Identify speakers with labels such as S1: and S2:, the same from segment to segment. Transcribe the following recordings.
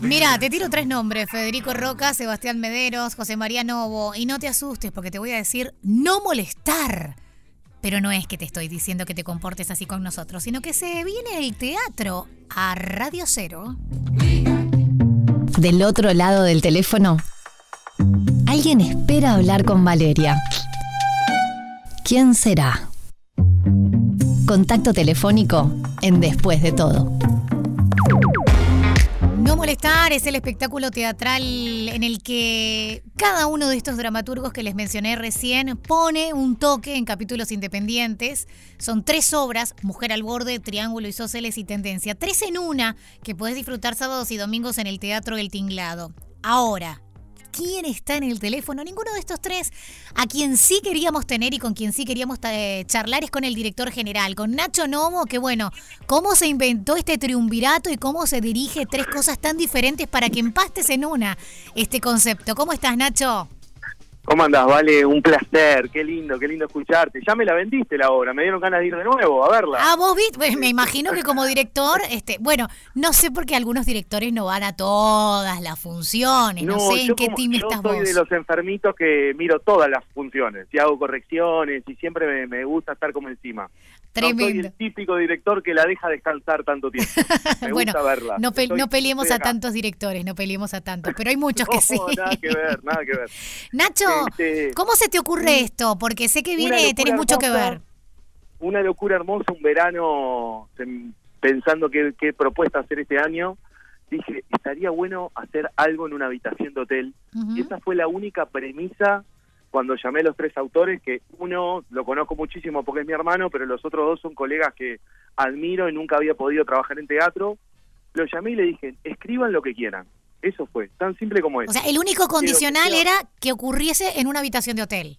S1: Mira, te tiro tres nombres: Federico Roca, Sebastián Mederos, José María Novo. Y no te asustes porque te voy a decir no molestar. Pero no es que te estoy diciendo que te comportes así con nosotros, sino que se viene el teatro a Radio Cero.
S2: Del otro lado del teléfono, alguien espera hablar con Valeria. ¿Quién será? Contacto telefónico en Después de todo.
S1: No molestar es el espectáculo teatral en el que cada uno de estos dramaturgos que les mencioné recién pone un toque en capítulos independientes. Son tres obras, Mujer al borde, Triángulo Isósceles y Tendencia. Tres en una que puedes disfrutar sábados y domingos en el Teatro El Tinglado. Ahora, quién está en el teléfono. Ninguno de estos tres. A quien sí queríamos tener y con quien sí queríamos eh, charlar es con el director general, con Nacho Nomo, que bueno, cómo se inventó este triunvirato y cómo se dirige tres cosas tan diferentes para que empastes en una este concepto. ¿Cómo estás, Nacho?
S3: ¿Cómo andas, Vale? Un placer, qué lindo, qué lindo escucharte. Ya me la vendiste la obra, me dieron ganas de ir de nuevo a verla.
S1: Ah, vos viste, pues me imagino que como director, este, bueno, no sé por qué algunos directores no van a todas las funciones, no, sé en qué team estás
S3: vos. Yo soy de los enfermitos que miro todas las funciones y hago correcciones y siempre me gusta estar como encima. Tremendo. No soy el típico director que la deja descansar tanto tiempo. Me
S1: bueno,
S3: gusta verla.
S1: No, no peleemos a tantos directores, no peleemos a tantos, pero hay muchos que sí.
S3: Nada que ver, nada que ver.
S1: Nacho, este, ¿cómo se te ocurre esto? Porque sé que viene, tenés mucho que ver.
S3: Una locura hermosa, un verano pensando qué, qué propuesta hacer este año. Dije, estaría bueno hacer algo en una habitación de hotel. Y esa fue la única premisa cuando llamé a los tres autores, que uno lo conozco muchísimo porque es mi hermano, pero los otros dos son colegas que admiro y nunca había podido trabajar en teatro, lo llamé y le dije, escriban lo que quieran. Eso fue, tan simple como eso.
S1: O sea, el único condicional era que ocurriese en una habitación de hotel.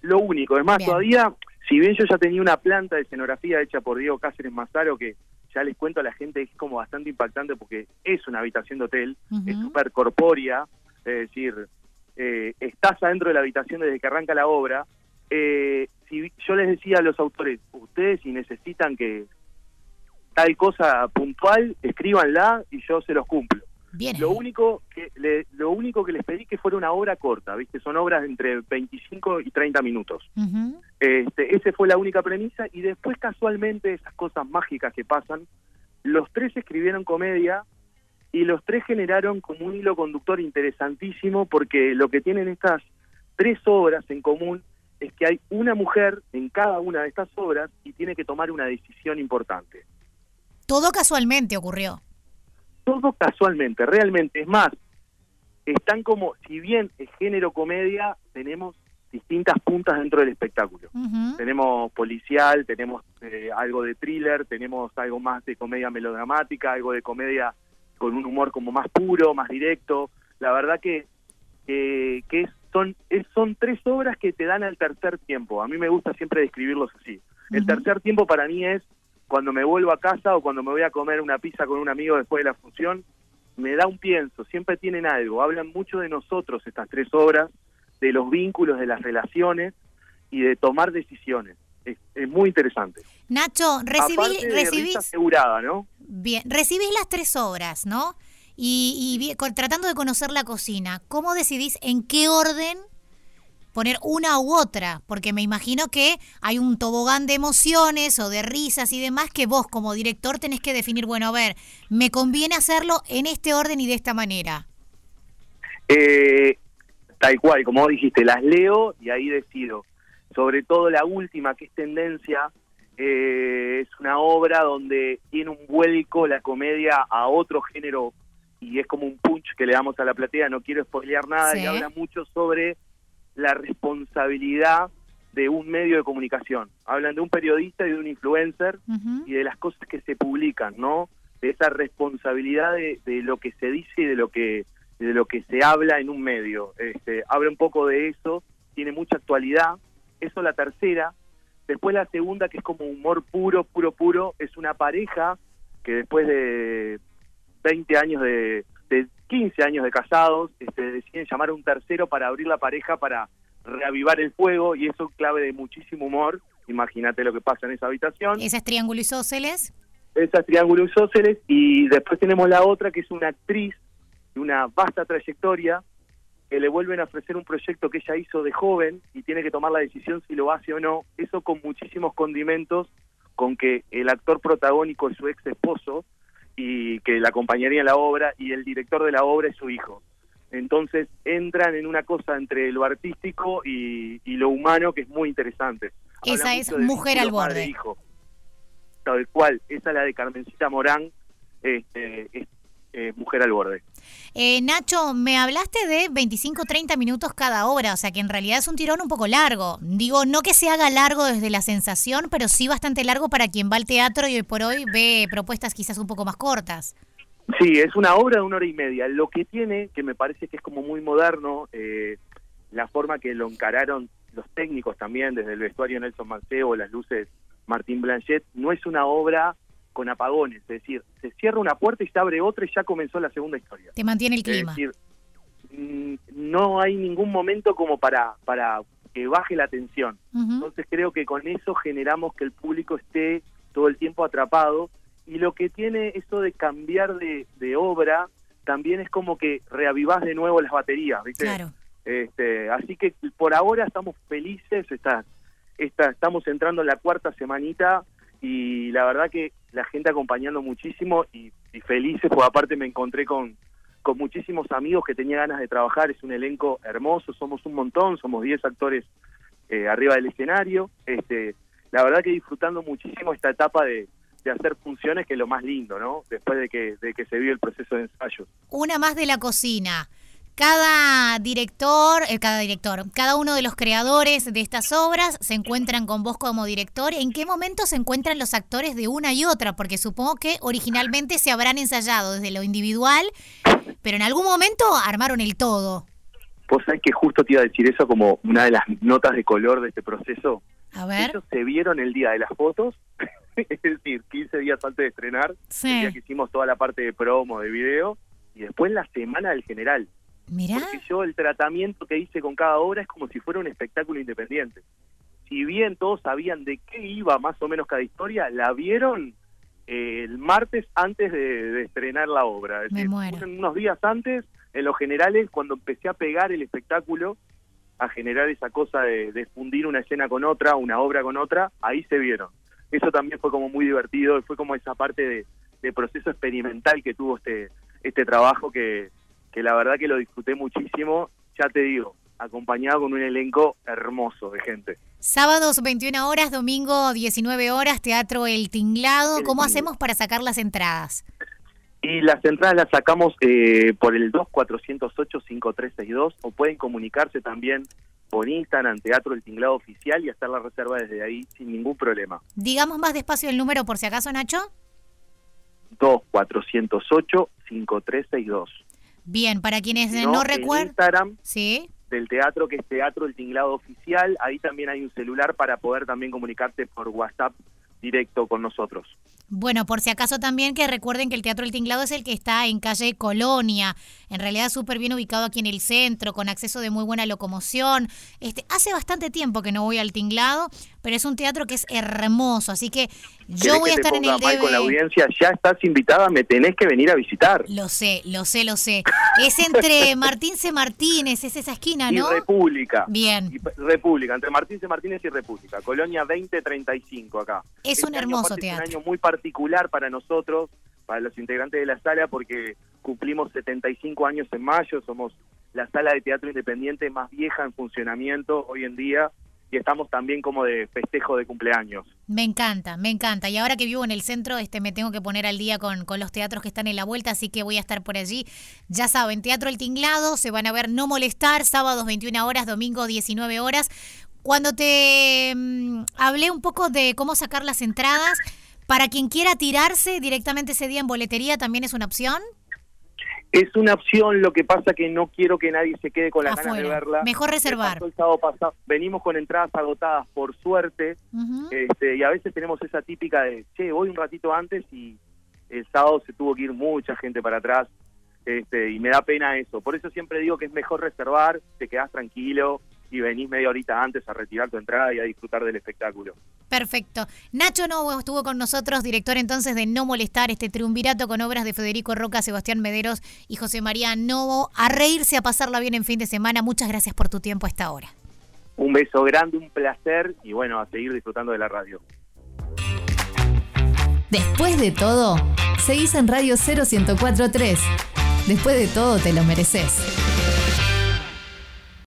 S3: Lo único, es más, todavía, si bien yo ya tenía una planta de escenografía hecha por Diego Cáceres Mazaro, que ya les cuento a la gente es como bastante impactante porque es una habitación de hotel, es súper corpórea, es decir, eh, estás adentro de la habitación desde que arranca la obra, eh, si yo les decía a los autores, ustedes si necesitan que tal cosa puntual, escríbanla y yo se los cumplo. Lo único que lo único que les pedí que fuera una obra corta, ¿viste? Son obras entre 25 y 30 minutos. este, esa fue la única premisa y después casualmente esas cosas mágicas que pasan, los tres escribieron comedia y los tres generaron como un hilo conductor interesantísimo porque lo que tienen estas tres obras en común es que hay una mujer en cada una de estas obras y tiene que tomar una decisión importante.
S1: Todo casualmente ocurrió.
S3: Todo casualmente, realmente. Es más, están como, si bien es género comedia, tenemos distintas puntas dentro del espectáculo. Tenemos policial, tenemos eh, algo de thriller, tenemos algo más de comedia melodramática, algo de comedia con un humor como más puro, más directo. La verdad que, que, son, son tres obras que te dan al tercer tiempo. A mí me gusta siempre describirlos así. El tercer tiempo para mí es cuando me vuelvo a casa o cuando me voy a comer una pizza con un amigo después de la función, me da un pienso, siempre tienen algo, hablan mucho de nosotros estas tres obras, de los vínculos, de las relaciones y de tomar decisiones. Es, muy interesante.
S1: Nacho, recibí, recibís...
S3: asegurada, ¿no?
S1: Bien, recibís las tres obras, ¿no? Y, tratando de conocer la cocina, ¿cómo decidís en qué orden poner una u otra? Porque me imagino que hay un tobogán de emociones o de risas y demás que vos como director tenés que definir, bueno, a ver, me conviene hacerlo en este orden y de esta manera.
S3: Eh, tal cual, como dijiste, las leo y ahí decido. Sobre todo la última, que es tendencia, eh, es una obra donde tiene un vuelco la comedia a otro género y es como un punch que le damos a la platea, no quiero spoilear nada, y habla mucho sobre la responsabilidad de un medio de comunicación. Hablan de un periodista y de un influencer y de las cosas que se publican, ¿no? De esa responsabilidad de, lo que se dice y de lo que de lo que se habla en un medio. Este, habla un poco de eso, tiene mucha actualidad. Eso la tercera, Después la segunda, que es como humor puro, puro, puro, es una pareja que después de 20 años de, de 15 años de casados, este, deciden llamar a un tercero para abrir la pareja para reavivar el fuego y eso clave de muchísimo humor. Imagínate lo que pasa en esa habitación.
S1: ¿Esa es Triángulo Isósceles?
S3: Esa es Triángulo Isósceles y después tenemos la otra que es una actriz de una vasta trayectoria, que le vuelven a ofrecer un proyecto que ella hizo de joven y tiene que tomar la decisión si lo hace o no, eso con muchísimos condimentos, con que el actor protagónico es su ex esposo y que la acompañaría en la obra y el director de la obra es su hijo. Entonces entran en una cosa entre lo artístico y, y lo humano que es muy interesante.
S1: Esa es Mujer al Borde.
S3: Hijo. Tal cual, esa es la de Carmencita Morán, este, es eh, Mujer al Borde.
S1: Eh, Nacho, me hablaste de 25-30 minutos cada obra, o sea que en realidad es un tirón un poco largo. Digo, no que se haga largo desde la sensación, pero sí bastante largo para quien va al teatro y hoy por hoy ve propuestas quizás un poco más cortas.
S3: Sí, es una obra de una hora y media. Lo que tiene, que me parece que es como muy moderno, eh, la forma que lo encararon los técnicos también, desde el vestuario Nelson Manceo, las luces Martín Blanchet, no es una obra con apagones, es decir, se cierra una puerta y se abre otra y ya comenzó la segunda historia.
S1: Te mantiene el clima.
S3: Es decir, mm, no hay ningún momento como para, para que baje la tensión. Entonces creo que con eso generamos que el público esté todo el tiempo atrapado y lo que tiene eso de cambiar de, de obra también es como que reavivás de nuevo las baterías, ¿viste?
S1: Claro.
S3: Este, así que por ahora estamos felices, está, está, estamos entrando en la cuarta semanita y la verdad que la gente acompañando muchísimo y, felices, porque aparte me encontré con, con muchísimos amigos que tenía ganas de trabajar, es un elenco hermoso, somos un montón, somos 10 actores eh, arriba del escenario, este, la verdad que disfrutando muchísimo esta etapa de, de hacer funciones que es lo más lindo, ¿no? Después de que, de que se vio el proceso de ensayo.
S1: Una más de la cocina cada director, eh, cada director, cada uno de los creadores de estas obras se encuentran con vos como director. ¿En qué momento se encuentran los actores de una y otra? Porque supongo que originalmente se habrán ensayado desde lo individual, pero en algún momento armaron el todo.
S3: Vos sabés que justo te iba a decir eso como una de las notas de color de este proceso.
S1: A ver.
S3: Ellos se vieron el día de las fotos, es decir, 15 días antes de estrenar, el día que hicimos toda la parte de promo, de video, y después la semana del general. Porque yo el tratamiento que hice con cada obra es como si fuera un espectáculo independiente. Si bien todos sabían de qué iba más o menos cada historia, la vieron eh, el martes antes de, estrenar la obra. Es decir, unos días antes, en los generales, cuando empecé a pegar el espectáculo, a generar esa cosa de, fundir una escena con otra, una obra con otra, ahí se vieron. Eso también fue como muy divertido, fue como esa parte de, de proceso experimental que tuvo este, este trabajo que, que la verdad que lo disfruté muchísimo, ya te digo, acompañado con un elenco hermoso de gente.
S1: Sábados 21 horas, domingo 19 horas, Teatro El Tinglado. ¿Cómo hacemos para sacar las entradas?
S3: Y las entradas las sacamos eh, por el 2408-5362 o pueden comunicarse también por Instagram, Teatro El Tinglado Oficial y hacer la reserva desde ahí sin ningún problema.
S1: Digamos más despacio el número por si acaso, Nacho.
S3: 2408-5362.
S1: Bien, para quienes no, recuerdan.
S3: Instagram ¿Sí? del teatro, que es Teatro El Tinglado Oficial, ahí también hay un celular para poder también comunicarte por WhatsApp directo con nosotros.
S1: Bueno, por si acaso también que recuerden que el Teatro El Tinglado es el que está en calle Colonia, en realidad súper bien ubicado aquí en el centro, con acceso de muy buena locomoción. Este, hace bastante tiempo que no voy al Tinglado, pero es un teatro que es hermoso, así que yo voy a estar en el
S3: debe. con la audiencia, ya estás invitada, me tenés que venir a visitar.
S1: Lo sé, lo sé, lo sé. Es entre Martín C. Martínez, es esa esquina, ¿no?
S3: Y República.
S1: Bien.
S3: República, entre Martín C. Martínez y República, Colonia 2035 acá.
S1: Es un este hermoso teatro.
S3: Es un año muy particular para nosotros, para los integrantes de la sala, porque cumplimos 75 años en mayo, somos la sala de teatro independiente más vieja en funcionamiento hoy en día y estamos también como de festejo de cumpleaños.
S1: Me encanta, me encanta. Y ahora que vivo en el centro, este me tengo que poner al día con, con los teatros que están en la vuelta, así que voy a estar por allí. Ya saben, Teatro El Tinglado, se van a ver No Molestar, sábados 21 horas, domingo 19 horas. Cuando te mm, hablé un poco de cómo sacar las entradas, para quien quiera tirarse directamente ese día en boletería, ¿también es una opción?
S3: Es una opción, lo que pasa que no quiero que nadie se quede con la ganas de verla.
S1: Mejor reservar.
S3: El sábado pasado, venimos con entradas agotadas por suerte este, y a veces tenemos esa típica de, che, voy un ratito antes y el sábado se tuvo que ir mucha gente para atrás este, y me da pena eso. Por eso siempre digo que es mejor reservar, te quedas tranquilo, y venís media horita antes a retirar tu entrada y a disfrutar del espectáculo.
S1: Perfecto. Nacho Novo estuvo con nosotros, director entonces de No Molestar, este triunvirato con obras de Federico Roca, Sebastián Mederos y José María Novo. A reírse, a pasarla bien en fin de semana. Muchas gracias por tu tiempo a esta hora.
S3: Un beso grande, un placer y bueno, a seguir disfrutando de la radio.
S2: Después de todo, seguís en Radio 0143. Después de todo, te lo mereces.